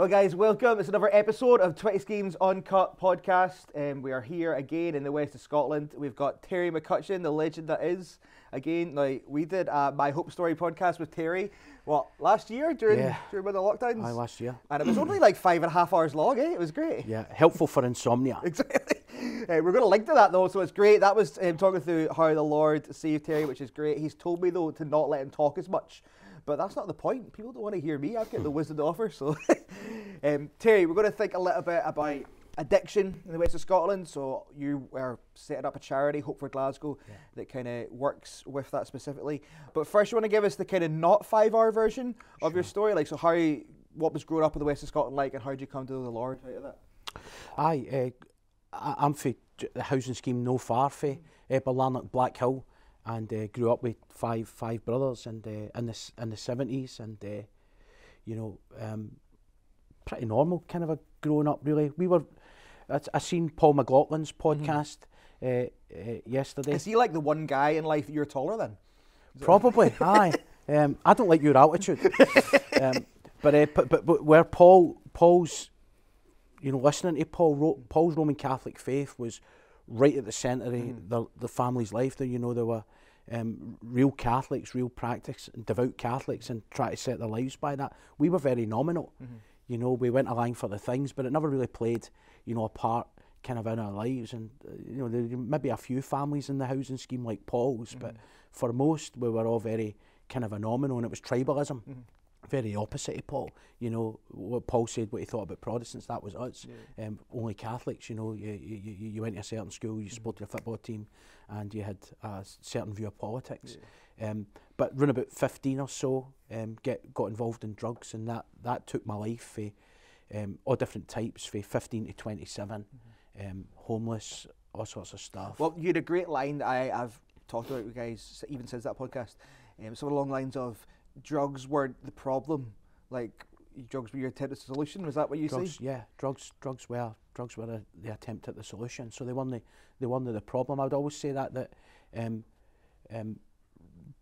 Well, guys, welcome. It's another episode of 20 Schemes Uncut podcast. Um, we are here again in the west of Scotland. We've got Terry McCutcheon, the legend that is. Again, like we did uh, my Hope Story podcast with Terry, what last year during Yeah. during one of the lockdowns, Aye, last year. and it was only like five and a half hours long. Eh? It was great. Yeah, helpful for insomnia. Exactly. Uh, we're going to link to that though, so it's great. That was um, talking through how the Lord saved Terry, which is great. He's told me though to not let him talk as much, but that's not the point. People don't want to hear me. I've got the wisdom to offer. So, um, Terry, we're going to think a little bit about addiction in the west of Scotland. So you are setting up a charity, Hope for Glasgow, that kind of works with that specifically. But first, you want to give us the kind of not five-hour version of your story, like so how what was growing up in the west of Scotland like, and how did you come to know the Lord out of that? Aye, uh, I- I'm for the housing scheme no far for uh, Blackhill, and uh, grew up with five five brothers, and uh, in the in the seventies, and uh, you know, um, pretty normal kind of a growing up. Really, we were. I, I seen Paul McLaughlin's podcast uh, uh, yesterday. Is he like the one guy in life that you're taller than? Probably, aye. Um, I don't like your altitude. um, but, uh, but but but where Paul Paul's, you know, listening to Paul, Ro- Paul's Roman Catholic faith was right at the centre of the the family's life. There, you know, there were um, real Catholics, real practice, devout Catholics, and try to set their lives by that. We were very nominal. You know, we went along for the things, but it never really played, you know, a part kind of in our lives. And uh, you know, there maybe a few families in the housing scheme like Paul's, but for most, we were all very kind of a nominal, and it was tribalism. Very opposite of Paul. You know, what Paul said, what he thought about Protestants, that was us. Um, only Catholics, you know, you, you, you you went to a certain school, you supported a football team, and you had a certain view of politics. Yeah. Um, but run about 15 or so, um, get got involved in drugs, and that, that took my life for um, all different types, for 15 to 27, mm-hmm. um, homeless, all sorts of stuff. Well, you had a great line that I, I've talked about with you guys, even since that podcast. Um, some along the lines of drugs weren't the problem. Like, drugs were your attempted solution. Was that what you drugs, say? yeah, drugs, drugs were drugs were a, the attempt at the solution. So they weren't the, they weren't the problem. I would always say that that um, um,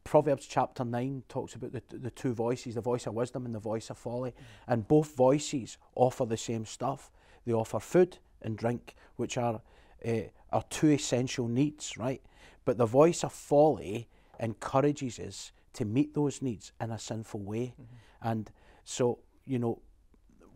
Proverbs chapter nine talks about the the two voices, the voice of wisdom and the voice of folly, and both voices offer the same stuff. They offer food and drink, which are uh, are two essential needs, right? But the voice of folly encourages us to meet those needs in a sinful way, and so you know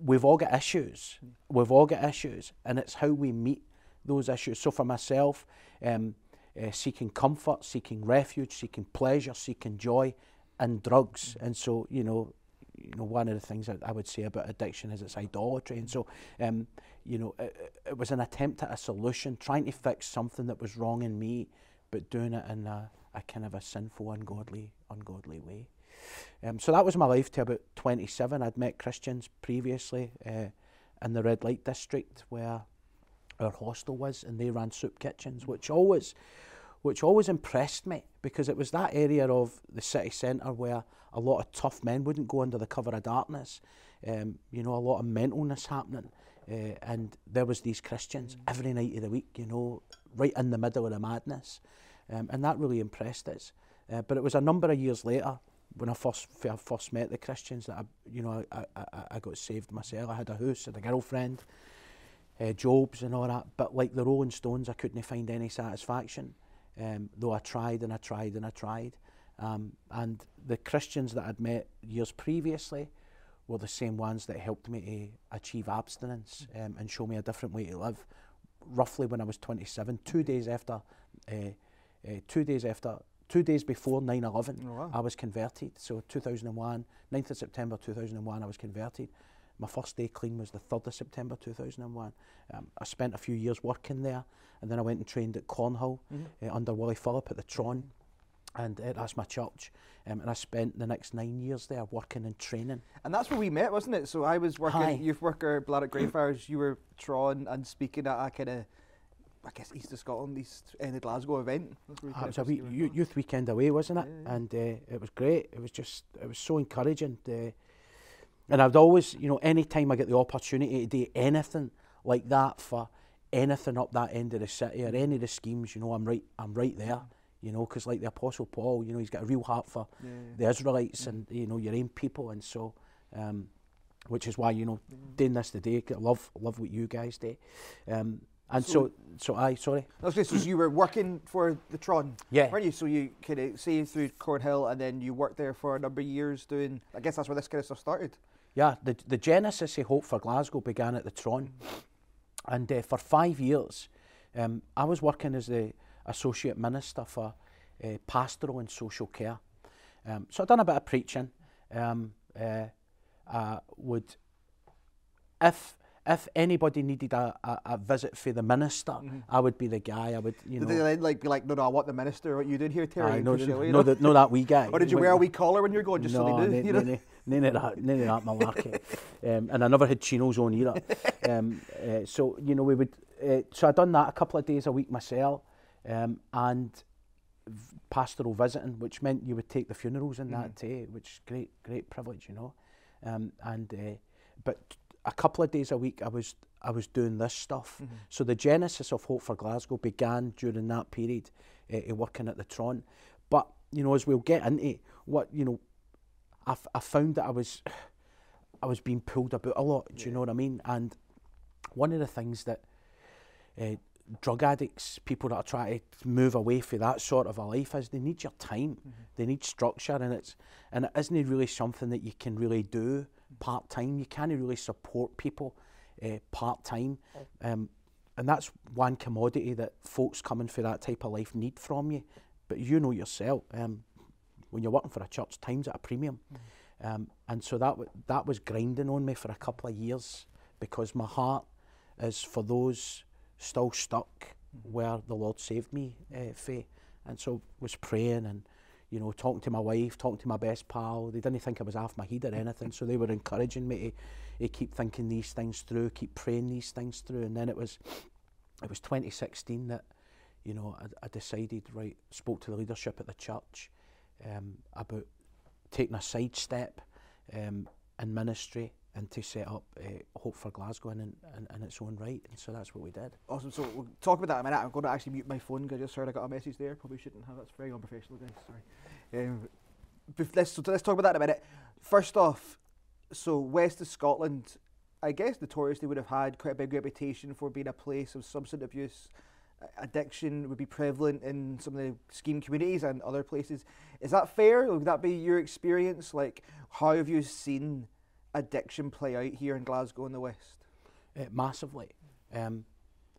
we've all got issues. We've all got issues, and it's how we meet those issues. So for myself, um, uh, seeking comfort, seeking refuge, seeking pleasure, seeking joy, and drugs. And so you know, you know, one of the things that I would say about addiction is it's idolatry. And so, um, you know, it, it- it was an attempt at a solution, trying to fix something that was wrong in me, but doing it in a, a kind of a sinful, ungodly, ungodly way. Um, so that was my life to about 27. I'd met Christians previously uh, in the red light district where our hostel was, and they ran soup kitchens, which always, which always impressed me because it was that area of the city centre where a lot of tough men wouldn't go under the cover of darkness. Um, you know, a lot of mentalness happening, uh, and there was these Christians every night of the week. You know, right in the middle of the madness, um, and that really impressed us. Uh, but it was a number of years later when I first I first met the Christians that I you know I, I, I got saved myself. I had a house, had a girlfriend, uh, jobs and all that. But like the Rolling Stones, I couldn't find any satisfaction, um, though I tried and I tried and I tried. Um, and the Christians that I'd met years previously were the same ones that helped me to achieve abstinence mm. um, and show me a different way to live. Roughly when I was 27, two days after, uh, uh, two days after two days before 9/11, Oh, wow. I was converted. So 2001, 9th of September 2001, I was converted. My first day clean was the 3rd of September 2001. Um, I spent a few years working there, and then I went and trained at Cornhill uh, under Willie Philip at the Tron, and uh, that's my church. Um, and I spent the next nine years there working and training. And that's where we met, wasn't it? So I was working Aye. youth worker, Blood at Greyfriars. You were Tron and speaking at a kind of, I guess, East of Scotland, East end of Glasgow event. That's where we Ah, it was a wee youth, weekend away, wasn't it? Yeah. And uh, it was great. It was just, it was so encouraging. Uh, and I'd always, you know, any time I get the opportunity to do anything like that for anything up that end of the city or any of the schemes, you know, I'm right, I'm right there. You know, because like the Apostle Paul, you know, he's got a real heart for Yeah, yeah. the Israelites and you know your own people, and so um, which is why you know doing this today. I love love what you guys do, um, and so so, I sorry. Okay, so you were working for the Tron, Yeah. weren't you? So you kind of see through Cornhill, and then you worked there for a number of years doing. I guess that's where this kind of stuff started. Yeah, the the genesis of Hope for Glasgow began at the Tron, and uh, for five years, um, I was working as the associate minister for uh, pastoral and social care. Um, so I'd done a bit of preaching. Um, uh, I would, if if anybody needed a, a, a visit for the minister, I would be the guy. I would, you Did know. they then like be like, no, no, I want the minister? What you doing here, Terry? I and know, push away, you know, know? that, wee guy. Or did you wear a wee collar when you're going, just no, so they knew? n- you know? n- none of that, none of that malarkey. um, and I never had chinos on either. um, uh, so you know, we would. Uh, so I done that a couple of days a week myself, um, and v- pastoral visiting, which meant you would take the funerals and that day, which is great, great privilege, you know. Um, and uh, but a couple of days a week, I was I was doing this stuff. So the genesis of Hope for Glasgow began during that period, uh, working at the Tron. But you know, as we'll get into what you know, I, f- I found that I was I was being pulled about a lot. Do you know what I mean? And one of the things that uh, drug addicts, people that are trying to move away from that sort of a life, is they need your time, they need structure, and it's and it isn't really something that you can really do part time. You can't really support people uh, part time, um, and that's one commodity that folks coming for that type of life need from you. But you know yourself, um, when you're working for a church, time's at a premium. Um, and so that that was grinding on me for a couple of years because my heart is for those still stuck where the Lord saved me uh, fae. And so was praying and you know, talking to my wife, talking to my best pal. They didn't think I was off my head or anything, so they were encouraging me to, to keep thinking these things through, keep praying these things through. And then it was, it was 2016 that, you know, I, I decided, right, spoke to the leadership at the church um, about taking a sidestep um, in ministry and to set up uh, Hope for Glasgow in, in, in its own right. And so that's what we did. Awesome. So we'll talk about that in a minute. I'm going to actually mute my phone because I just heard I got a message there. Probably shouldn't have. That's very unprofessional, guys. Sorry. Um, let's so let's talk about that in a minute. First off, so west of Scotland, I guess notoriously would have had quite a big reputation for being a place of substance abuse. Addiction would be prevalent in some of the scheme communities and other places. Is that fair? Would that be your experience? Like, how have you seen addiction play out here in Glasgow in the west? uh, massively. Um,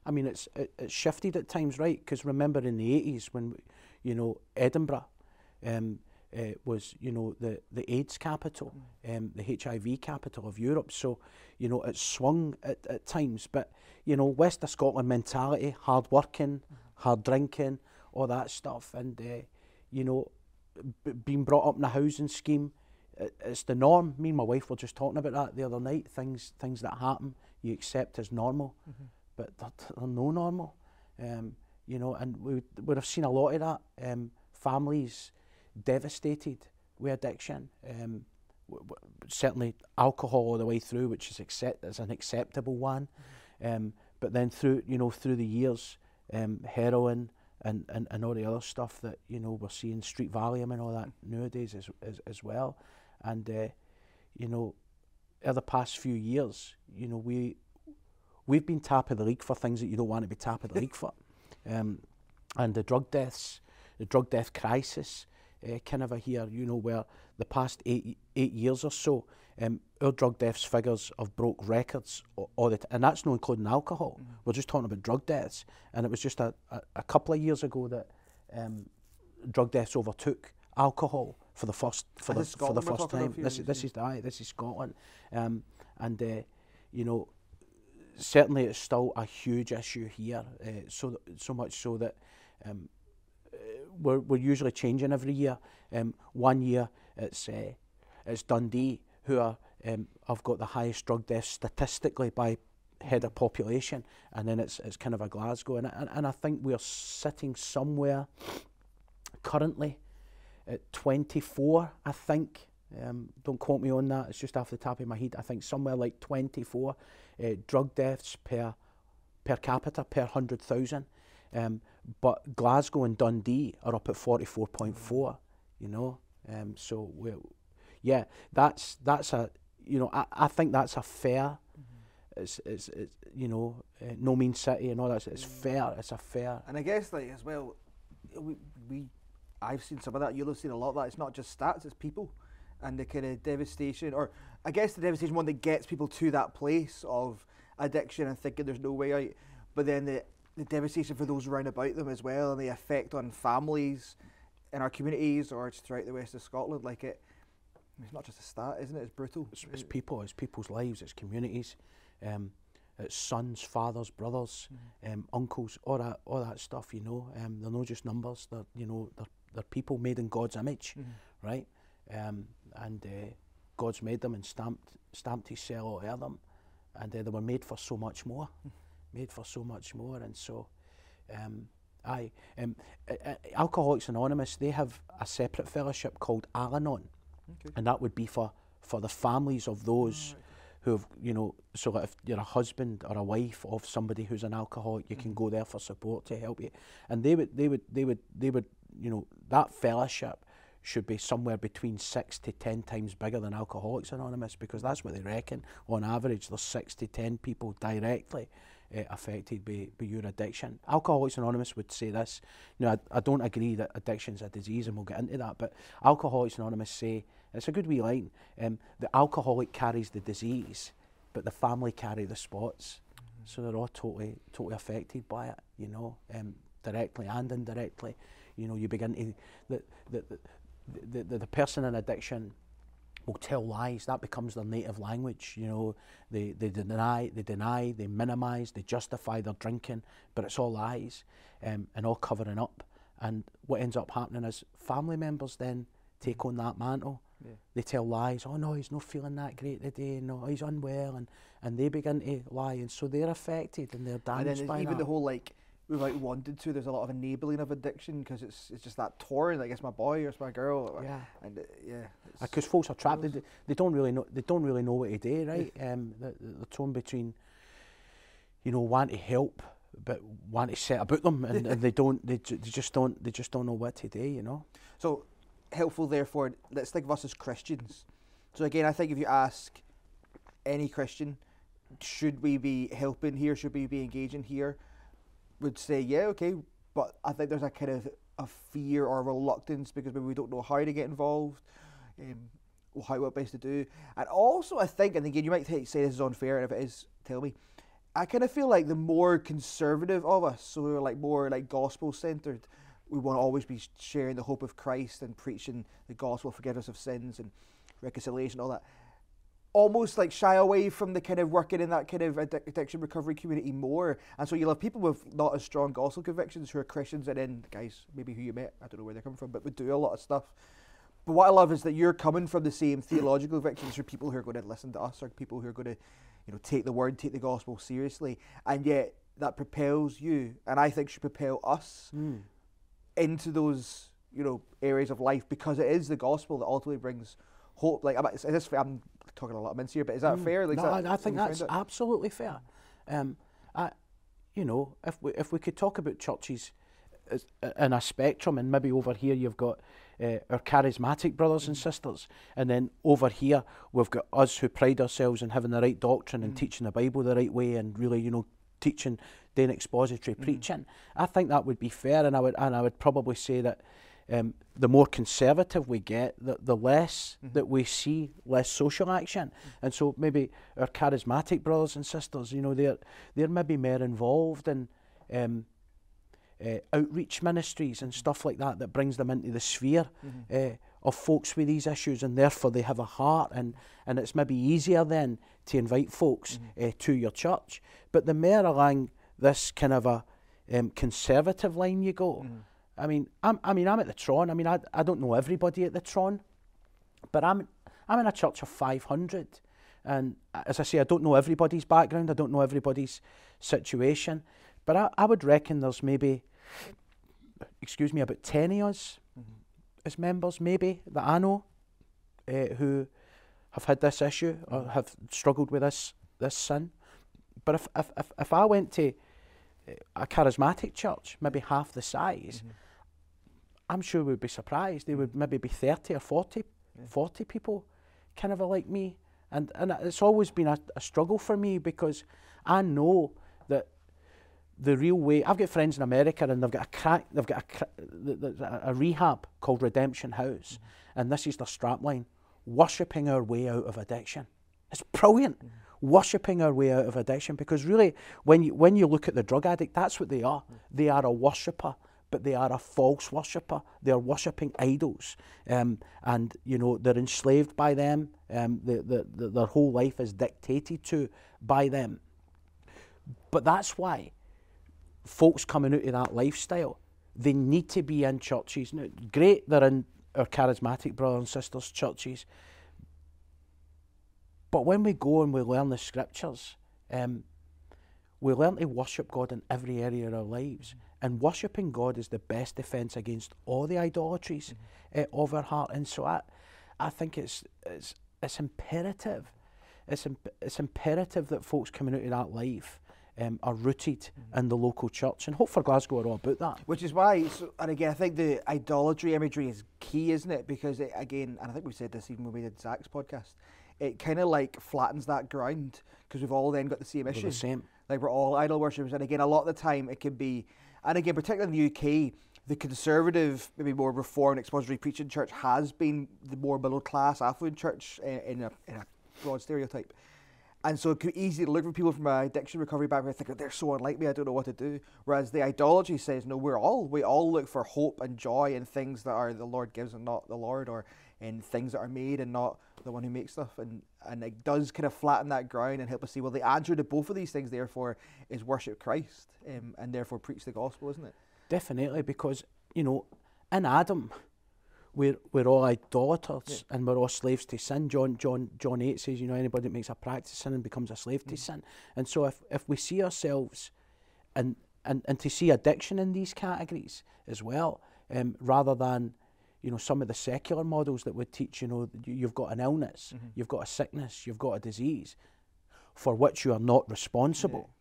I mean, it's it, it's shifted at times, right? Because remember in the eighties when, you know, Edinburgh um, uh, was, you know, the the AIDS capital, um, the HIV capital of Europe. So, you know, it swung at, at times. But you know, West of Scotland mentality, hard working, hard drinking, all that stuff, and uh, you know, being brought up in a housing scheme it's the norm. Me and my wife were just talking about that the other night. Things things that happen you accept as normal, but they're, they're no normal. Um, you know, and we would, have seen a lot of that. Um, families devastated with addiction. Um, w- w- certainly alcohol all the way through, which is accept is an acceptable one. Um, but then through you know through the years, um, heroin and, and, and all the other stuff that you know we're seeing street valium and all that nowadays as as, as well, and uh, you know, in the past few years, you know we we've been top of the league for things that you don't want to be top of the league for, um, and the drug deaths, the drug death crisis, uh, kind of a here, you know, where the past eight eight years or so, um, our drug deaths figures have broke records all the t- and that's not including alcohol. We're just talking about drug deaths, and it was just a, a, a couple of years ago that um, drug deaths overtook alcohol for the first for And the for the first time. This this is aye, this is Scotland, um, and uh, you know certainly it's still a huge issue here. Uh, so so much so that um, we're we're usually changing every year. Um, one year it's uh, it's Dundee who are um, have got the highest drug deaths statistically by head of population, and then it's it's kind of a Glasgow, and and, and I think we are sitting somewhere currently at 24, I think. Um, don't quote me on that. It's just off the top of my head. I think somewhere like 24 uh, drug deaths per per capita per hundred thousand. Um, but Glasgow and Dundee are up at 44.4. You know, um, so we, yeah, that's that's a you know, I, I think that's a fair. It's, it's, it's you know, uh, no mean city and all that. It's fair. It's a fair. And I guess like as well, we, we I've seen some of that. You'll have seen a lot of that. It's not just stats; it's people, and the kind of devastation, or I guess the devastation one that gets people to that place of addiction and thinking there's no way out. But then the the devastation for those around about them as well, and the effect on families in our communities or just throughout the west of Scotland. Like it, it's not just a stat, isn't it? It's brutal. It's, it's people. It's people's lives. It's communities. Um, it's sons, fathers, brothers, Mm-hmm. um, uncles, all that, all that stuff. You know, um, they're not just numbers. They're, you know, they're, they're people made in God's image, Mm-hmm. right? Um, and uh, God's made them and stamped, stamped His seal all over them, and uh, they were made for so much more, made for so much more. And so, um, I, um, uh, uh, Alcoholics Anonymous, they have a separate fellowship called Al-Anon, Okay. and that would be for for the families of those who have, you know, so that if you're a husband or a wife of somebody who's an alcoholic, you can go there for support to help you. And they would, they would, they would, they would, you know, that fellowship should be somewhere between six to ten times bigger than Alcoholics Anonymous because that's what they reckon. On average, there's six to ten people directly uh, affected by, by your addiction. Alcoholics Anonymous would say this. You know, I, I don't agree that addiction's a disease, and we'll get into that. But Alcoholics Anonymous say it's a good wee line. Um, the alcoholic carries the disease, but the family carry the spots. So they're all totally, totally affected by it. You know, um, directly and indirectly. You know, you begin to the the the, the, the, the person in addiction will tell lies. That becomes their native language. You know, they, they deny, they deny, they minimise, they justify their drinking, but it's all lies um, and all covering up. And what ends up happening is family members then take on that mantle. Yeah. They tell lies. Oh no, he's not feeling that great today. No, he's unwell, and and they begin to lie, and so they're affected and they're And damaged then by even that. the whole like without wanted to, there's a lot of enabling of addiction because it's it's just that torn. Like it's my boy or it's my girl. Yeah. And uh, yeah. because folks are trapped. They, they don't really know. They don't really know what to do, right? Um, the, the, torn between, you know, want to help but want to set about them, and, and they don't. They, they just don't. They just don't know what to do. You know. So helpful, therefore, let's think of us as Christians. So again, I think if you ask any Christian, should we be helping here? Should we be engaging here? Would say yeah, okay. But I think there's a kind of a fear or reluctance because maybe we don't know how to get involved, um, how what best to do. And also, I think, and again, you might say this is unfair, and if it is, tell me. I kind of feel like the more conservative of us, so we're like more like gospel centered, we want to always be sharing the hope of Christ and preaching the gospel, forgiveness of sins and reconciliation, all that. Almost like shy away from the kind of working in that kind of addiction recovery community more. And so you'll have people with not as strong gospel convictions who are Christians and then guys, maybe who you met, I don't know where they're coming from, but would do a lot of stuff. But what I love is that you're coming from the same theological convictions for people who are going to listen to us or people who are going to, you know, take the word, take the gospel seriously. And yet that propels you, and I think should propel us hmm. Into those you know areas of life because it is the gospel that ultimately brings hope. Like, is this, I'm talking a lot of mince here, but is that fair? Like, no, that- I, I think that's absolutely fair. Um, I, you know, if we if we could talk about churches as, in a spectrum, and maybe over here you've got uh, our charismatic brothers and sisters, and then over here we've got us who pride ourselves in having the right doctrine and teaching the Bible the right way, and really, you know, teaching, doing expository preaching. I think that would be fair, and I would and I would probably say that. Um, the more conservative we get, the, the less that we see less social action, and so maybe our charismatic brothers and sisters, you know, they're they're maybe more involved in um, uh, outreach ministries and stuff like that that brings them into the sphere uh, of folks with these issues, and therefore they have a heart, and and it's maybe easier then to invite folks uh, to your church. But the more along this kind of a um, conservative line you go, I mean, I'm, I mean, I'm at the Tron. I mean, I, I don't know everybody at the Tron, but I'm I'm in a church of 500, and as I say, I don't know everybody's background. I don't know everybody's situation, but I, I would reckon there's maybe, excuse me, about 10 of us as members, maybe that I know, uh, who have had this issue or have struggled with this this sin. But if if if, if I went to uh, a charismatic church, maybe half the size, I'm sure we'd be surprised. There would maybe be 30 or 40, 40 people kind of like me And, and it's always been a, a struggle for me because I know that the real way. I've got friends in America and they've got a crack. They've got a, a, a rehab called Redemption House, mm-hmm. and this is their strapline: worshipping our way out of addiction. It's brilliant. Mm-hmm. Worshipping our way out of addiction, because really, when you when you look at the drug addict, that's what they are. Mm-hmm. They are a worshipper, but they are a false worshipper. They are worshipping idols, um, and you know they're enslaved by them. Um, the, the, the, their whole life is dictated to by them. But that's why folks coming out of that lifestyle, they need to be in churches. Now, great, they're in our charismatic brothers and sisters' churches. But when we go and we learn the scriptures, um, we learn to worship God in every area of our lives. And worshipping God is the best defence against all the idolatries mm-hmm. uh, of our heart. And so I, I think it's, it's, it's imperative. It's, imp- it's imperative that folks coming out of that life um, are rooted mm-hmm. in the local church. And Hope for Glasgow are all about that. Which is why, so, and again, I think the idolatry imagery is key, isn't it? Because, it, again, and I think we said this even when we did Zach's podcast, it kind of like flattens that ground because we've all then got the same issue. The same. Like we're all idol worshippers. And again, a lot of the time it can be, and again, particularly in the UK, the conservative, maybe more reformed expository preaching church has been the more middle class, affluent church in, in, a, in a broad stereotype. And so it could easily look for people from an addiction recovery background think they're so unlike me, I don't know what to do. Whereas the idolatry says, no, we're all, we all look for hope and joy in things that are the Lord gives and not the Lord, or in things that are made and not the one who makes stuff. And, and it does kind of flatten that ground and help us see, well, the answer to both of these things, therefore, is worship Christ um, and therefore preach the gospel, isn't it? Definitely, because, you know, in Adam, we're, we're all idolaters yeah. and we're all slaves to sin. John John John 8 says, you know, anybody that makes a practice sin and becomes a slave mm. to sin. And so if, if we see ourselves and, and, and to see addiction in these categories as well, um, rather than you know some of the secular models that would teach you know you've got an illness, mm-hmm. you've got a sickness, you've got a disease for which you are not responsible. Yeah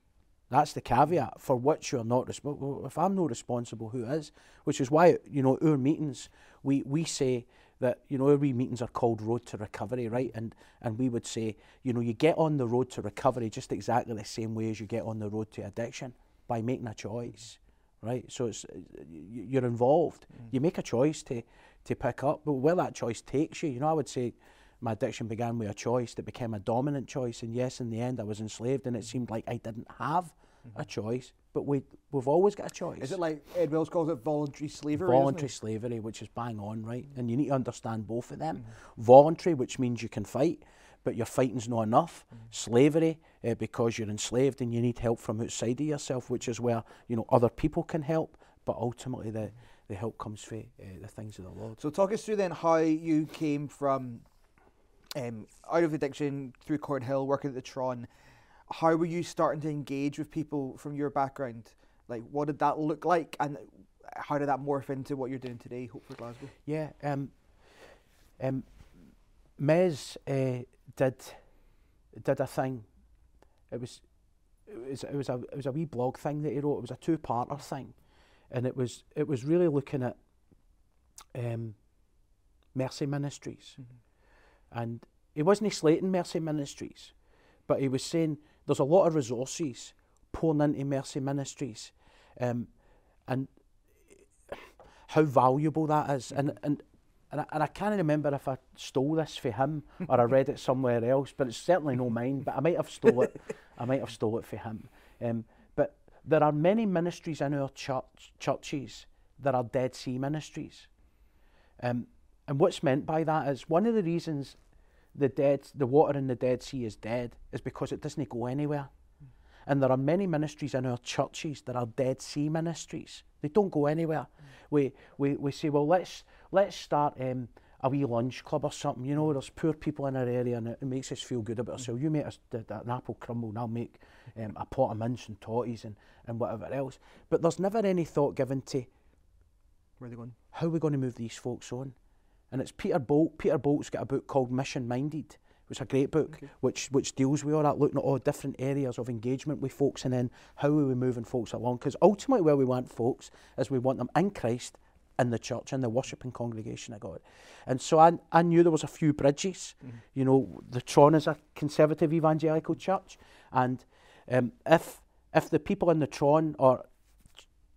that's the caveat for which you're not responsible. If I'm not responsible, who is? Which is why, you know, our meetings, we, we say that, you know, our meetings are called Road to Recovery, right? And, and we would say, you know, you get on the road to recovery just exactly the same way as you get on the road to addiction by making a choice, right? So it's, you're involved. Mm. You make a choice to, to pick up, but where that choice takes you, you know, I would say, my addiction began with a choice that became a dominant choice. And yes, in the end, I was enslaved, and it seemed like I didn't have mm-hmm. a choice. But we we've always got a choice. Is it like Ed Welch calls it voluntary slavery? Voluntary slavery, which is bang on, right? And you need to understand both of them. Mm-hmm. Voluntary, which means you can fight, but your fighting's not enough. Mm-hmm. Slavery, uh, because you're enslaved and you need help from outside of yourself, which is where you know other people can help, but ultimately the the help comes from uh, the things of the Lord. So talk us through then how you came from um, out of addiction through Cornhill, working at the Tron, how were you starting to engage with people from your background? Like, what did that look like, and how did that morph into what you're doing today, Hope for Glasgow? Yeah, um, um, Mez uh, did did a thing. It was it was it was a it was a wee blog thing that he wrote. It was a two parter thing, and it was it was really looking at um, Mercy Ministries. Mm-hmm and he wasn't slating Mercy Ministries, but he was saying there's a lot of resources pouring into Mercy Ministries, um, and how valuable that is. And and and I, and I can't remember if I stole this for him or I read it somewhere else, but it's certainly no mine. But I might have stole it. I might have stole it for him. Um, there are many ministries in our church churches that are Dead Sea ministries. Um, and what's meant by that is one of the reasons the dead, the water in the Dead Sea is dead is because it doesn't go anywhere. Mm. And there are many ministries in our churches that are Dead Sea ministries. They don't go anywhere. Mm. We, we, we say, well, let's, let's start um, a wee lunch club or something. You know, there's poor people in our area and it, it makes us feel good about ourselves. You make us an apple crumble and I'll make um, a pot of mince and totties and, and whatever else. But there's never any thought given to where they going? How are we going to move these folks on? and it's Peter Bolt. Peter Bolt's got a book called Mission Minded. It's a great book okay. which which deals with all that, looking at all different areas of engagement with folks, and then how are we moving folks along? Because ultimately, where we want folks is we want them in Christ in the church, in the worshiping congregation I got. And so I, I knew there was a few bridges. Mm-hmm. You know, the Tron is a conservative evangelical church. And um, if, if the people in the Tron or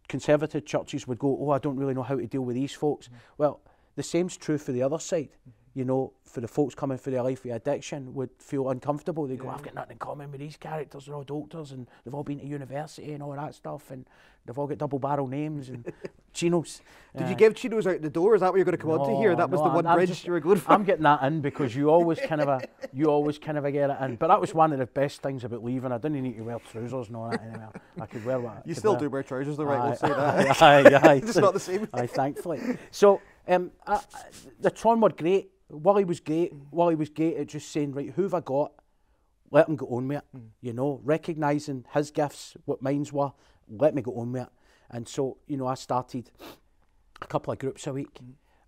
conservative churches would go, oh, I don't really know how to deal with these folks, mm-hmm. well, the same's true for the other side. Mm-hmm. You know, for the folks coming for their life of addiction would feel uncomfortable. They go, I've got nothing in common with these characters. They're all doctors and they've all been to university and all that stuff and they've all got double barrel names and chinos. Did you Uh, give Chinos out the door? Is that what you're going to come on to here? That was no, the one I'm bridge just- you were going for. I'm getting that in because you always kind of a you always kind of a get it in. But that was one of the best things about leaving. I didn't need to wear trousers and all that anymore. I could wear what I you still wear. do wear trousers, though, right? Aye, We'll say that. aye, aye. It's not the same. Aye, thankfully. So um, I, I- the Tron were great. Wally was great. Wally was great at just saying, right, who have I got? Let him go on with it. You know, recognising his gifts, what mine's were. Let me go on with it. And so, you know, I started a couple of groups a week.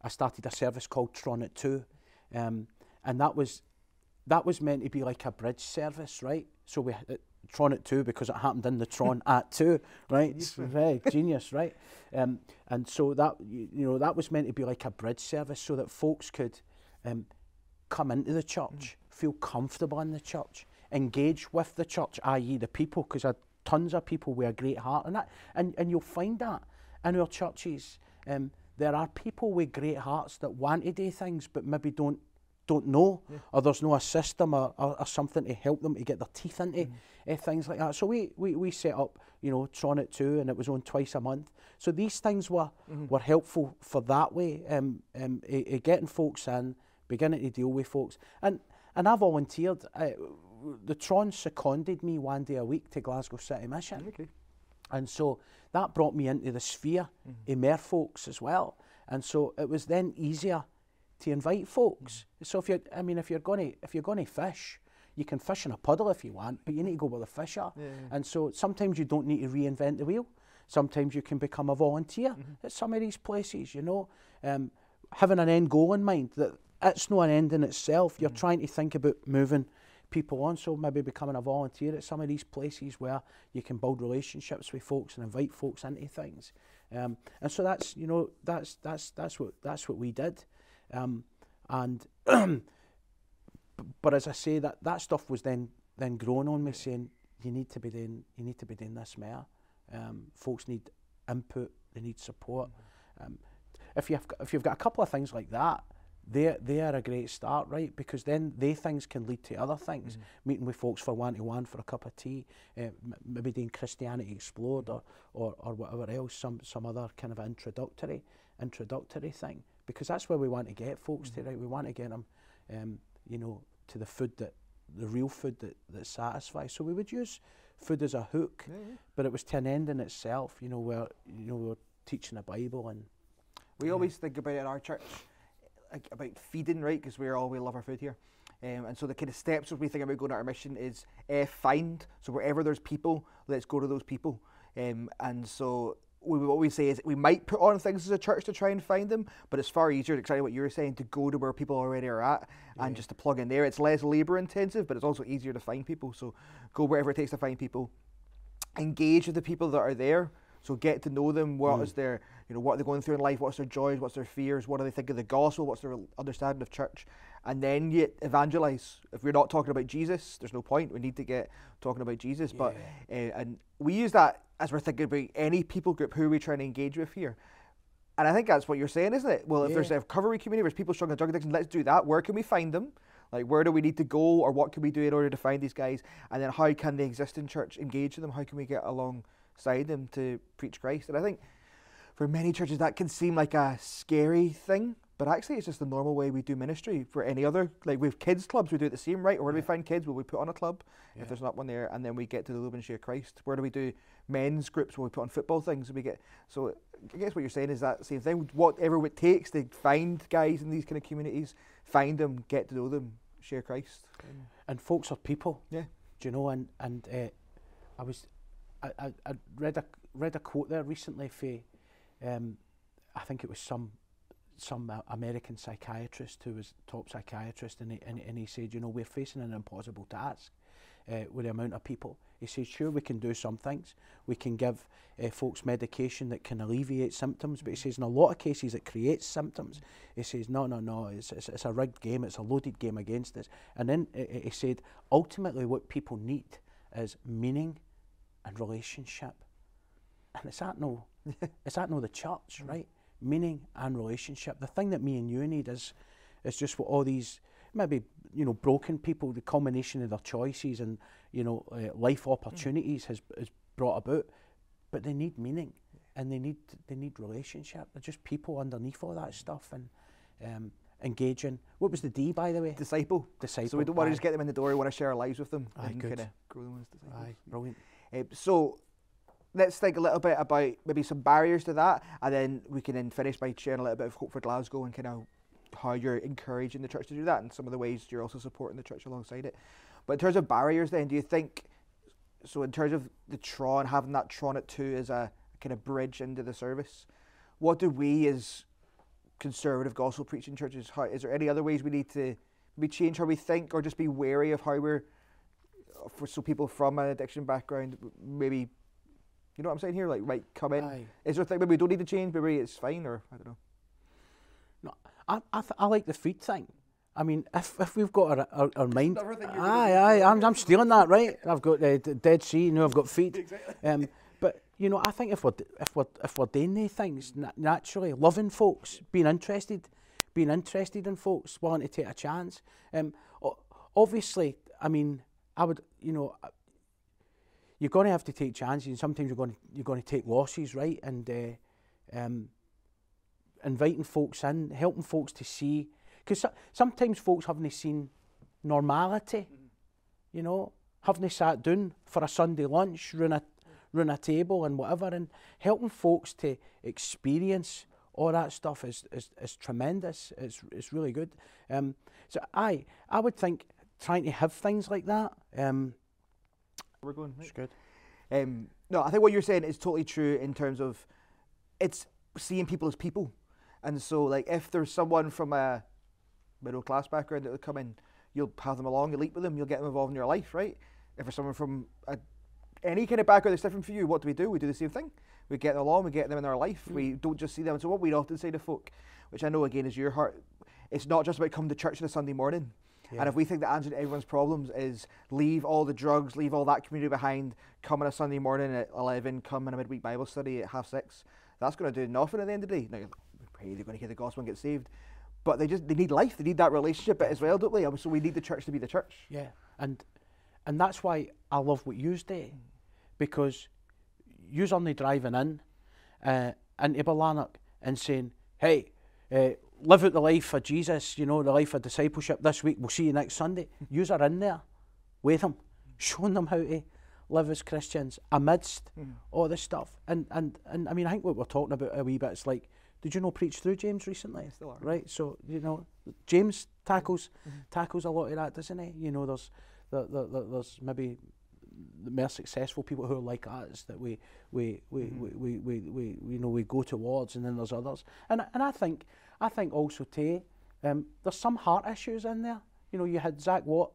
I started a service called Tron at Two, um, and that was that was meant to be like a bridge service, right? So we Tron at two because it happened in the Tron at two, right? It's very genius, right? Um, and so that you, you know that was meant to be like a bridge service so that folks could um, come into the church, feel comfortable in the church, engage with the church, i.e. the people, because I tons of people with a great heart and that, and and you'll find that in our churches. Um, there are people with great hearts that want to do things but maybe don't don't know, or there's no a system or, or, or something to help them to get their teeth into uh, things like that. So we, we, we set up, you know, Tron at two, and it was on twice a month. So these things were were helpful for that way, um, um, eh, eh, getting folks in, beginning to deal with folks, and and I volunteered. Uh, the Tron seconded me one day a week to Glasgow City Mission. Okay. And so that brought me into the sphere of mere folks as well. And so it was then easier to invite folks. So if you're, I mean, if you're going to, if you're going to fish, you can fish in a puddle if you want, but you need to go where the fish are. And so sometimes you don't need to reinvent the wheel. Sometimes you can become a volunteer at some of these places, you know, um, having an end goal in mind that it's not an end in itself. You're trying to think about moving people on. So maybe becoming a volunteer at some of these places where you can build relationships with folks and invite folks into things. Um, and so that's you know that's that's that's what that's what we did. Um, and but as I say that that stuff was then then grown on me saying you need to be doing you need to be doing this more. Um, folks need input, they need support. Um, if you've got, if you've got a couple of things like that, they they are a great start, right? Because then they things can lead to other things. Meeting with folks for one to one for a cup of tea, uh, m- maybe doing Christianity Explored or, or or whatever else, some some other kind of introductory introductory thing. Because that's where we want to get folks to, right? We want to get them, um, you know, to the food that the real food that that satisfies. So we would use food as a hook, but it was to an end in itself. You know, where you know we were teaching the Bible and We always think about it in our church, like about feeding, right? Because we're all we love our food here. Um, and so the kind of steps as we think about going to our mission is uh, find. So wherever there's people, let's go to those people. Um, and so we, what we say is we might put on things as a church to try and find them, but it's far easier, exactly what you were saying, to go to where people already are at and just to plug in there. It's less labour intensive, but it's also easier to find people. So go wherever it takes to find people engage with the people that are there. So get to know them. What mm. is their, you know, what are they going through in life? What's their joys? What's their fears? What do they think of the gospel? What's their understanding of church? And then you evangelize. If we're not talking about Jesus, there's no point. We need to get talking about Jesus. But uh, and we use that as we're thinking about any people group who are we trying to engage with here. And I think that's what you're saying, isn't it? Well, if there's a recovery community, there's people struggling with drug addiction, let's do that. Where can we find them? Like, where do we need to go, or what can we do in order to find these guys? And then, how can the existing church engage with them? How can we get alongside them to preach Christ? And I think for many churches that can seem like a scary thing, but actually, it's just the normal way we do ministry for any other. Like, we have kids' clubs, we do it the same, right? Or where do we find kids? Well, we put on a club if there's not one there, and then we get to the and share Christ. Where do we do men's groups? Where we put on football things? We get so. I guess what you're saying is that same thing. Whatever it takes to find guys in these kind of communities, find them, get to know them, share Christ. and folks are people. Yeah. Do you know? And and uh, I was, I, I, I read a read a quote there recently for, um, I think it was some some American psychiatrist who was top psychiatrist, and he, and, and he said, you know, we're facing an impossible task uh, with the amount of people. He says, sure, we can do some things. We can give uh, folks medication that can alleviate symptoms, but he says in a lot of cases it creates symptoms. He says, no, no, no, it's, it's, it's a rigged game, it's a loaded game against us. And then uh, he said, ultimately what people need is meaning and relationship. And is that no, is that no the church, right? Meaning and relationship. The thing that me and you need is, is just what all these maybe you know broken people, the combination of their choices and you know uh, life opportunities has has brought about, but they need meaning and they need they need relationship. They're just people underneath all that stuff and um, engaging. What was the D by the way? Disciple. Disciple. So we don't want to just get them in the door. We want to share our lives with them Aye, and good. grow them as disciples. Aye, brilliant. Uh, so let's think a little bit about maybe some barriers to that, and then we can then finish by sharing a little bit of hope for Glasgow and kind of how you're encouraging the church to do that, and some of the ways you're also supporting the church alongside it. But in terms of barriers, then, do you think? So in terms of the Tron, having that Tron at two as a kind of bridge into the service, what do we as conservative gospel preaching churches? How is there any other ways we need to maybe change how we think, or just be wary of how we're for so people from an addiction background maybe you know what I'm saying here like might come in Aye. is there a thing maybe we don't need to change maybe it's fine or I don't know No, I I, th- I like the feed thing. I mean, if, if we've got our, our, our mind, aye, aye, I'm, I'm stealing that, right? I've got uh, d- Dead Sea, know, I've got feet. Um, but you know, I think if we're if we're if we're doing these things na- naturally, loving folks, being interested, being interested in folks, willing to take a chance. Um, obviously, I mean, I would, you know, you're going to have to take chances, and sometimes you're going to you're going to take losses, right? And uh, um, inviting folks in, helping folks to see, because sometimes folks haven't seen normality, you know, haven't sat down for a Sunday lunch, run a run a table and whatever, and helping folks to experience all that stuff is is, is tremendous. It's it's really good. Um, so I I would think trying to have things like that. Um, we're going right? it's good. um, no I think what you're saying is totally true in terms of it's seeing people as people. And so like if there's someone from a middle class background that will come in you'll have them along you'll eat with them you'll get them involved in your life right? If there's someone from a, any kind of background that's different for you what do we do? We do the same thing. We get them along we get them in our life. We don't just see them. So what we often say to folk which I know again is your heart it's not just about coming to church on a Sunday morning Yeah. and if we think the answer to everyone's problems is leave all the drugs, leave all that community behind, come on a Sunday morning at 11, come in a midweek Bible study at half six, that's going to do nothing at the end of the day. Now, pray they're going to hear the gospel and get saved. But they just they need life, they need that relationship as well, don't they? Um, So we need the church to be the church. Yeah, and and that's why I love what yous do, because yous only driving in uh, into Ballanach and saying, "Hey, uh, live out the life of Jesus. You know, the life of discipleship this week. We'll see you next Sunday." yous are in there with them, showing them how to live as Christians amidst hmm. all this stuff. And and and I mean, I think what we're talking about a wee bit is like. Did you know preach through James recently? still are. Right, so you know James tackles mm-hmm. tackles a lot of that, doesn't he? You know, there's there, there, there- there's maybe the more successful people who are like us that we we we, we, we, we, we, we you know we go towards, and then there's others. And and I think I think also too, um, there's some heart issues in there. You know, you had Zach Watt,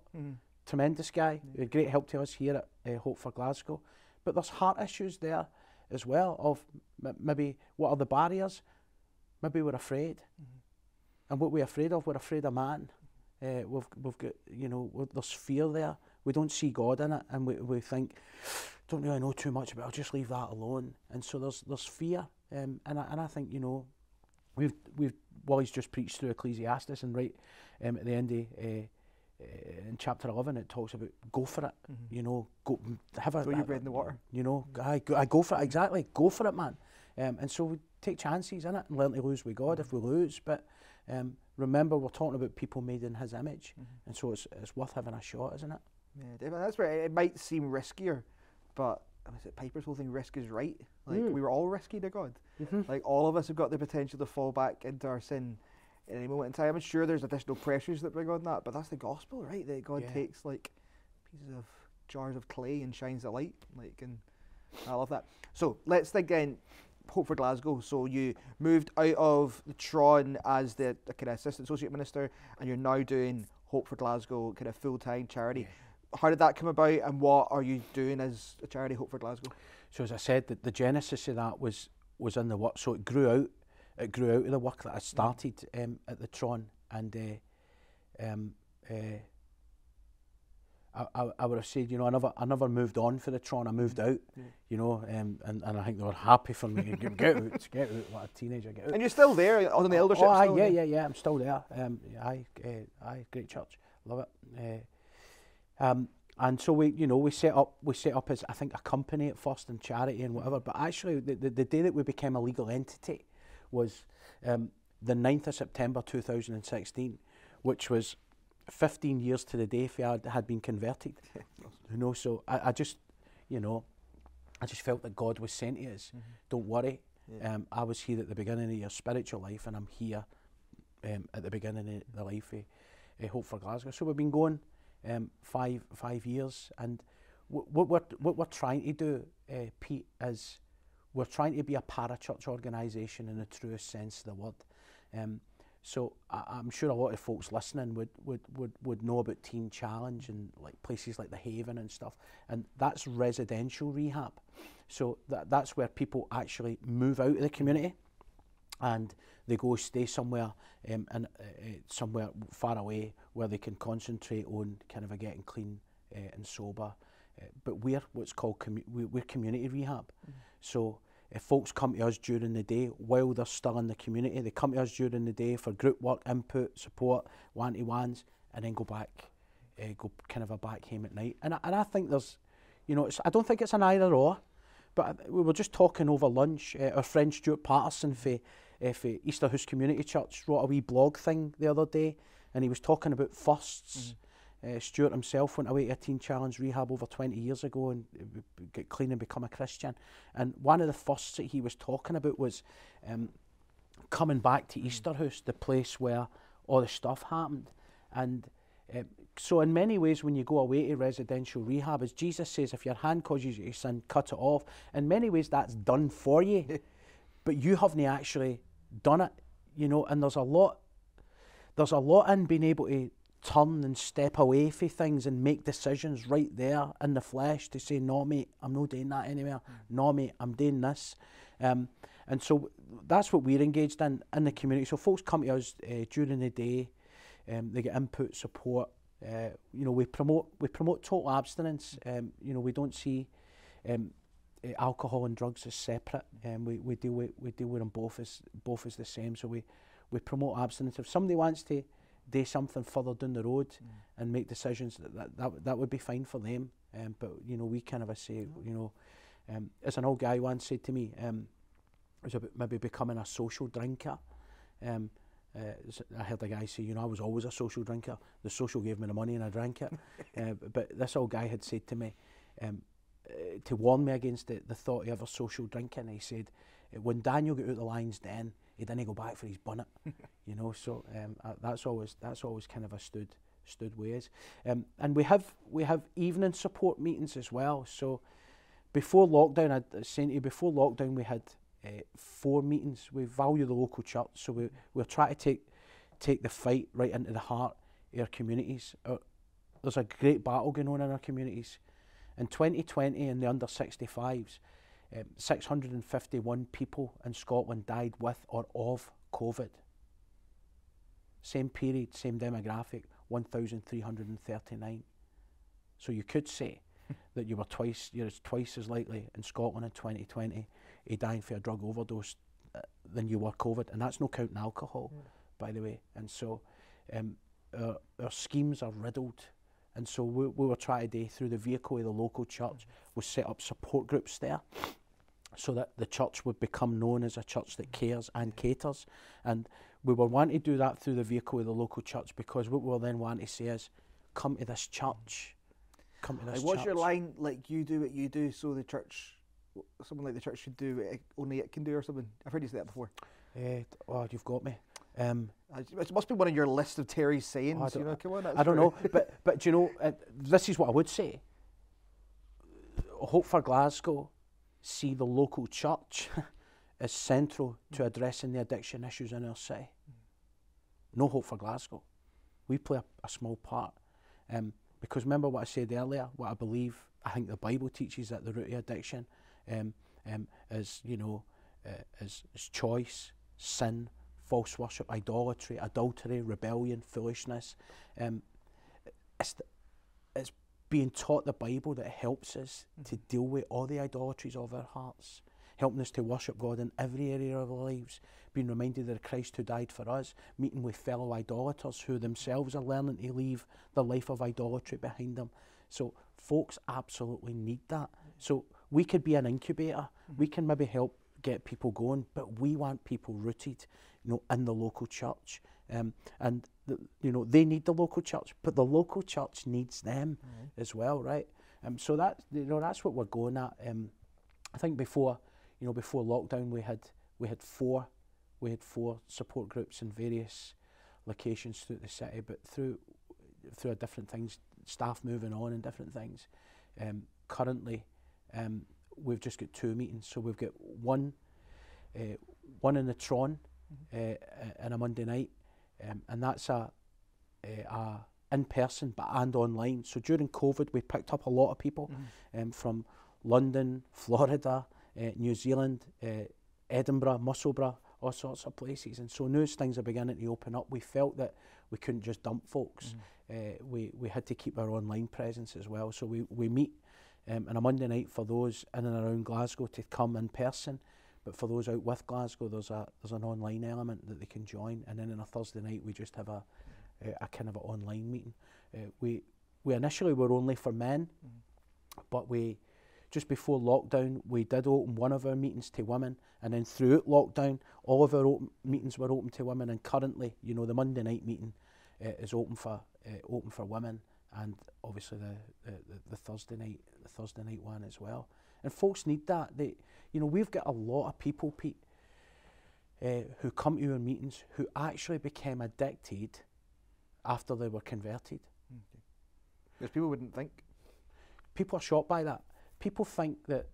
tremendous guy, a great help to us here at uh, Hope for Glasgow, but there's heart issues there as well of m- maybe what are the barriers? Maybe we're afraid. And what we're afraid of, we're afraid of man. Uh, we've, we've got, you know, there's fear there. We don't see God in it, and we, we think, don't really know too much about. it, I'll just leave that alone. And so there's there's fear, um, and I, and I think you know, we've we've Wally's just preached through Ecclesiastes, and right um, at the end of uh, uh, in chapter eleven, it talks about go for it. You know, go have a Throw your bread in the water. you know, I go, I go for it exactly. Go for it, man. Um, and so we take chances in it and learn to lose with God if we lose. But um, remember, we're talking about people made in His image, and so it's it's worth having a shot, isn't it? Yeah, that's where it might seem riskier, but was it Piper's whole thing? Risk is right. Like Mm. we were all risky to God. Like all of us have got the potential to fall back into our sin at any moment in time. I'm sure there's additional pressures that bring on that, but that's the gospel, right? That God Yeah. takes like pieces of jars of clay and shines the light. Like, and I love that. So let's think then. Hope for Glasgow. So you moved out of the Tron as the, the kind of assistant associate minister, and you're now doing Hope for Glasgow kind of full time charity. How did that come about, and what are you doing as a charity Hope for Glasgow? So as I said, the, the genesis of that was was in the work. So it grew out. It grew out of the work that I started um, at the Tron, and uh, um, uh, I, I, I would have said, you know, I never, I never moved on for the Tron. I moved out, Yeah. you know, um, and, and I think they were happy for me to get, get out, get out, like a teenager, get out. And you're still there on the eldership. Oh, aye, yeah, yeah, yeah. I'm still there. Um, aye, uh, aye, great church, love it. Uh, um, and so we, you know, we set up, we set up as I think a company at first and charity and whatever. But actually, the, the, the day that we became a legal entity was um, the 9th of September 2016, which was 15 years to the day if I had, had been converted. you know, so I, I just, you know, I just felt that God was saying to us, don't worry. Yeah. Um, I was here at the beginning of your spiritual life, and I'm here um, at the beginning of the life of uh, Hope for Glasgow. So we've been going um, five, five years. And what we're, what we're trying to do, eh, uh, Pete, is we're trying to be a parachurch organisation in the truest sense of the word. Um, so I, I'm sure a lot of folks listening would, would, would, would know about Teen Challenge and like places like the Haven and stuff. And that's residential rehab. So that, that's where people actually move out of the community and they go stay somewhere um, and uh, uh, somewhere far away where they can concentrate on kind of a getting clean uh, and sober. Uh, but we're what's called commu- we- we're community rehab. So if folks come to us during the day while they're still in the community, they come to us during the day for group work, input, support, one to ones, and then go back, uh, go kind of a back home at night. And I, and I think there's, you know, it's, I don't think it's an either or. But uh, we were just talking over lunch. Uh, our friend Stuart Patterson for, uh, for Easterhouse Community Church wrote a wee blog thing the other day, and he was talking about firsts. Uh, Stuart himself went away to a teen challenge rehab over 20 years ago and b- get clean and become a Christian. And one of the firsts that he was talking about was um, coming back to Easterhouse, the place where all the stuff happened. And um, so, in many ways, when you go away to residential rehab, as Jesus says, if your hand causes you to sin, cut it off. In many ways, that's done for you, but you haven't actually done it, you know. And there's a lot, there's a lot in being able to turn and step away from things and make decisions right there in the flesh to say, no, mate, I'm not doing that anymore. No, mate, I'm doing this. Um, and so that's what we're engaged in in the community. So folks come to us uh, during the day, um, they get input, support. Uh, you know, we promote we promote total abstinence. Um, you know, we don't see um, uh, alcohol and drugs is separate. Um, we, we deal with we deal with them both as both as the same. So we, we promote abstinence. If somebody wants to do something further down the road and make decisions, that that, that, would- that would be fine for them. Um, but you know, we kind of a say, you know, um, as an old guy once said to me, um, it was about maybe becoming a social drinker. Um, uh, I heard a guy say, you know, I was always a social drinker. The social gave me the money and I drank it. uh, but this old guy had said to me, um, uh, to warn me against the, the thought of ever social drinking, he said, uh, when Daniel got out of the lion's den, he didn't go back for his bonnet, you know. So um, uh, that's always that's always kind of a stood stood ways. Um, and we have we have evening support meetings as well. So before lockdown, I was saying to you, before lockdown, we had uh, four meetings. We value the local church, so we we're trying to take take the fight right into the heart of our communities. Uh, there's a great battle going on in our communities. In 2020, in the under 65s, um, 651 people in Scotland died with or of COVID. Same period, same demographic, 1,339. So you could say that you were twice, you're twice as likely in Scotland in 2020 of dying for a drug overdose uh, than you were COVID, and that's no counting alcohol, by the way. And so um, our, our schemes are riddled. And so we, we were trying to do through the vehicle of the local church, we set up support groups there so that the church would become known as a church that cares and caters. And we were wanting to do that through the vehicle of the local church because what we were then wanting to say is, come to this church. Come to this Like, what's your line? Like you do what you do, so the church, someone like the church should do what it, only it can do, or something. I've heard you say that before. Eh, oh, you've got me. Um, Uh, It must be one of your list of Terry's sayings. don't- you know, come on. I don't know, but but do you know, uh, this is what I would say. Hope for Glasgow, see the local church is central to addressing the addiction issues in our city. No hope for Glasgow. We play a, a small part. Um, because remember what I said earlier, what I believe, I think the Bible teaches that the root of addiction um, um, is, you know, uh, is, is choice, sin, false worship, idolatry, adultery, rebellion, foolishness. Um, it's, the, it's being taught the Bible that helps us mm-hmm. to deal with all the idolatries of our hearts, helping us to worship God in every area of our lives, being reminded of Christ who died for us, meeting with fellow idolaters who themselves are learning to leave the life of idolatry behind them. So folks absolutely need that. So we could be an incubator. Mm-hmm. We can maybe help get people going, but we want people rooted, you know, in the local church. Um, and the, you know they need the local church, but the local church needs them mm-hmm. as well, right? Um, so that you know that's what we're going at. Um, I think before you know before lockdown we had we had four we had four support groups in various locations throughout the city, but through through different things, staff moving on and different things. Um, currently, um, we've just got two meetings, so we've got one uh, one in the Tron mm-hmm. uh, on a Monday night, um, and that's a, a, a in person but and online. So during COVID, we picked up a lot of people mm-hmm. um, from London, Florida, uh, New Zealand, uh, Edinburgh, Musselburgh, all sorts of places. And so now as things are beginning to open up, we felt that we couldn't just dump folks. Mm. Uh, we, we had to keep our online presence as well. So we, we meet um, on a Monday night for those in and around Glasgow to come in person. But for those out with Glasgow, there's a there's an online element that they can join. And then on a Thursday night, we just have a, a, a kind of an online meeting. Uh, we we initially were only for men, mm. but we just before lockdown, we did open one of our meetings to women, and then throughout lockdown, all of our open meetings were open to women. And currently, you know, the Monday night meeting uh, is open for uh, open for women, and obviously the, the, the Thursday night the Thursday night one as well. And folks need that. They, you know, we've got a lot of people, Pete, uh, who come to our meetings who actually became addicted after they were converted. Okay. Because people wouldn't think. People are shocked by that people think that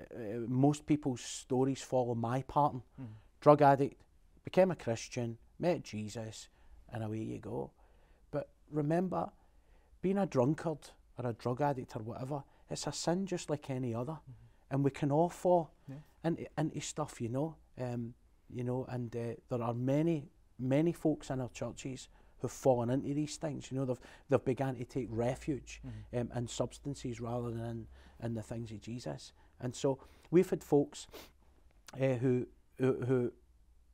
uh, most people's stories follow my pattern. Mm. Drug addict, became a Christian, met Jesus, and away you go. But remember, being a drunkard or a drug addict or whatever, it's a sin just like any other, mm-hmm. and we can all fall yeah. into, into stuff, you know. Um, you know, and uh, there are many, many folks in our churches who've fallen into these things. You know, they've they've begun to take refuge mm-hmm. um, in substances rather than in the things of Jesus. And so we've had folks uh, who, who, who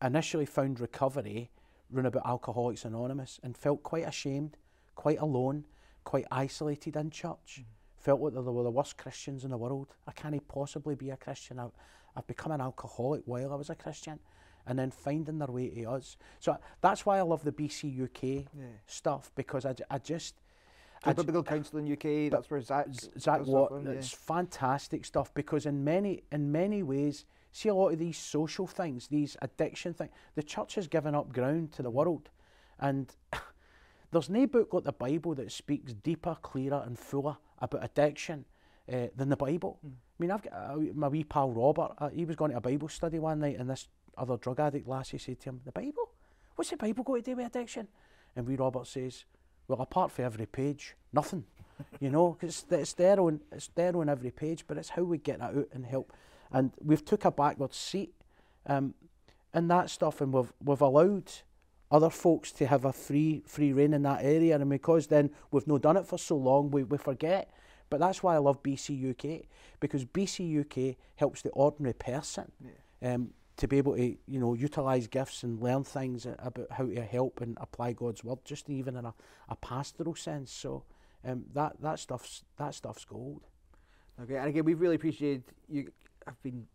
initially found recovery run about Alcoholics Anonymous and felt quite ashamed, quite alone, quite isolated in church. Mm. Felt like they were the worst Christians in the world. I can't possibly be a Christian. I've, I've become an alcoholic while I was a Christian. And then finding their way to us. So that's why I love the BC UK yeah. stuff because I, I just Biblical Counselling UK. That's where Zach. Zach Watt. It's yeah. fantastic stuff because in many in many ways, see a lot of these social things, these addiction things. The church has given up ground to the world, and there's no book like the Bible that speaks deeper, clearer, and fuller about addiction uh, than the Bible. Mm. I mean, I've got uh, my wee pal Robert. Uh, he was going to a Bible study one night, and this other drug addict lassie said to him, "The Bible? What's the Bible got to do with addiction?" And wee Robert says, well, apart from every page, nothing. you know, because it's there on it's there on every page, but it's how we get that out and help. And we've took a backward seat um, in that stuff, and we've we've allowed other folks to have a free free rein in that area, and because then we've not done it for so long, we, we forget. But that's why I love BC UK because BC UK helps the ordinary person. Yeah. Um, to be able to you know utilize gifts and learn things about how to help and apply God's word, just even in a, a pastoral sense. So um, that that stuff's that stuff's gold. Okay, and again, we've really appreciated you have been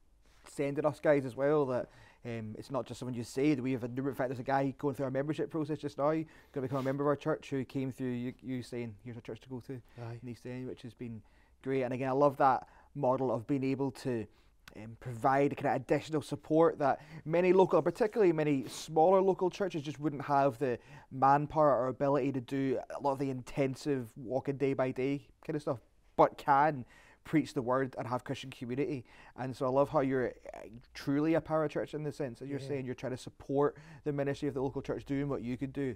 sending us guys as well that. Um, it's not just someone you say. We have a number. in fact, there's a guy going through our membership process just now, going to become a member of our church, who came through you, you saying, "Here's a church to go to," Aye. and he's saying, which has been great. And again, I love that model of being able to um, provide kind of additional support that many local, particularly many smaller local churches, just wouldn't have the manpower or ability to do a lot of the intensive walking day by day kind of stuff, but can preach the word and have Christian community. And so I love how you're uh, truly a parachurch in the sense, as you're Yeah. saying, you're trying to support the ministry of the local church doing what you could do,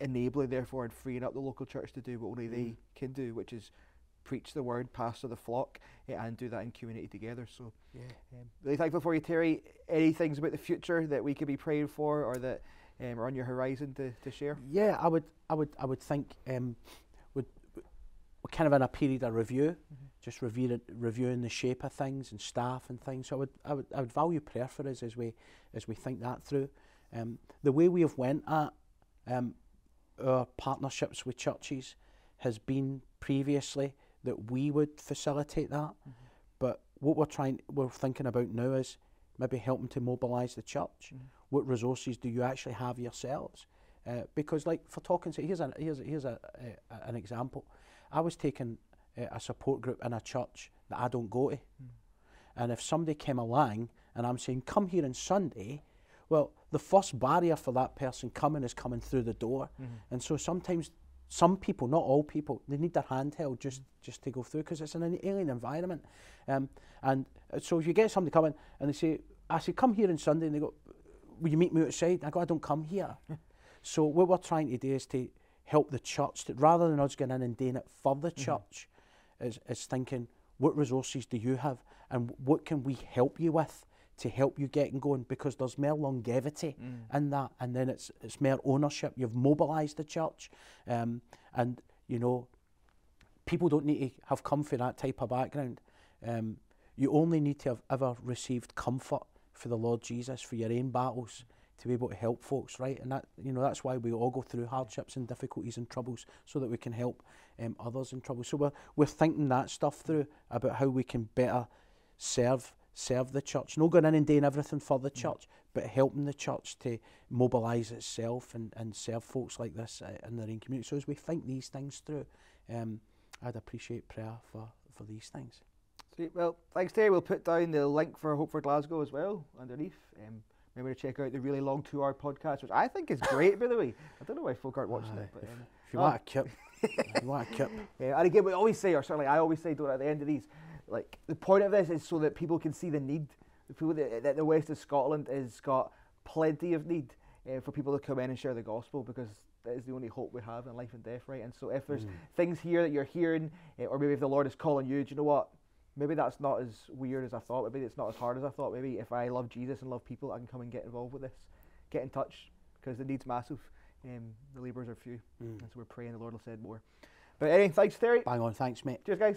enabling therefore and freeing up the local church to do what only they Mm. can do, which is preach the word, pastor the flock, eh, and do that in community together. So Yeah. um, really thankful for you, Terry. Any things about the future that we could be praying for or that um, are on your horizon to, to share? Yeah, I would, I would, I would think um, kind of in a period of review, just reviewing reviewing the shape of things and staff and things. So I would, I would, I would value prayer for us as we as we think that through. Um, the way we have went at um, our partnerships with churches has been previously that we would facilitate that, but what we're trying, we're thinking about now is maybe helping to mobilise the church. What resources do you actually have yourselves? Uh, because, like, for talking to here's a here's a, here's a, a, an example. I was taking uh, a support group in a church that I don't go to, and if somebody came along and I'm saying, "Come here on Sunday," well, the first barrier for that person coming is coming through the door, and so sometimes some people, not all people, they need their handheld just just to go through because it's in an alien environment, um, and uh, so if you get somebody coming and they say, "I say, come here on Sunday," and they go, "Will you meet me outside?" I go, "I don't come here." so what we're trying to do is to help the church, to, rather than us going in and doing it for the church, is, is thinking, what resources do you have and what can we help you with to help you getting going? Because there's more longevity in that, and then it's it's more ownership. You've mobilised the church, um, and you know, people don't need to have come from that type of background. Um, you only need to have ever received comfort for the Lord Jesus for your own battles to be able to help folks, right? And that you know that's why we all go through hardships and difficulties and troubles so that we can help um, others in trouble. So we're we're thinking that stuff through about how we can better serve serve the church. Not going in and doing everything for the church, but helping the church to mobilise itself and, and serve folks like this uh, in their own community. So as we think these things through, um, I'd appreciate prayer for, for these things. Sweet. Well, thanks, Terry. We'll put down the link for Hope for Glasgow as well underneath. Um, remember to check out the really long two hour podcast, which I think is great, by the way. I don't know why folk aren't watching it. But, um, If you Oh. want a kip, if you want a kip. Yeah, and again, we always say, or certainly I always say, don't at the end of these, like the point of this is so that people can see the need. The people that, that the west of Scotland has got plenty of need uh, for people to come in and share the gospel because that is the only hope we have in life and death, right? And so if there's things here that you're hearing, uh, or maybe if the Lord is calling you, do you know what? Maybe that's not as weird as I thought. Maybe it's not as hard as I thought. Maybe if I love Jesus and love people, I can come and get involved with this. Get in touch because the need's massive. Um, the labourers are few, and so we're praying the Lord will send more. But anyway, thanks, Terry. Bang on, thanks, mate. Cheers, guys.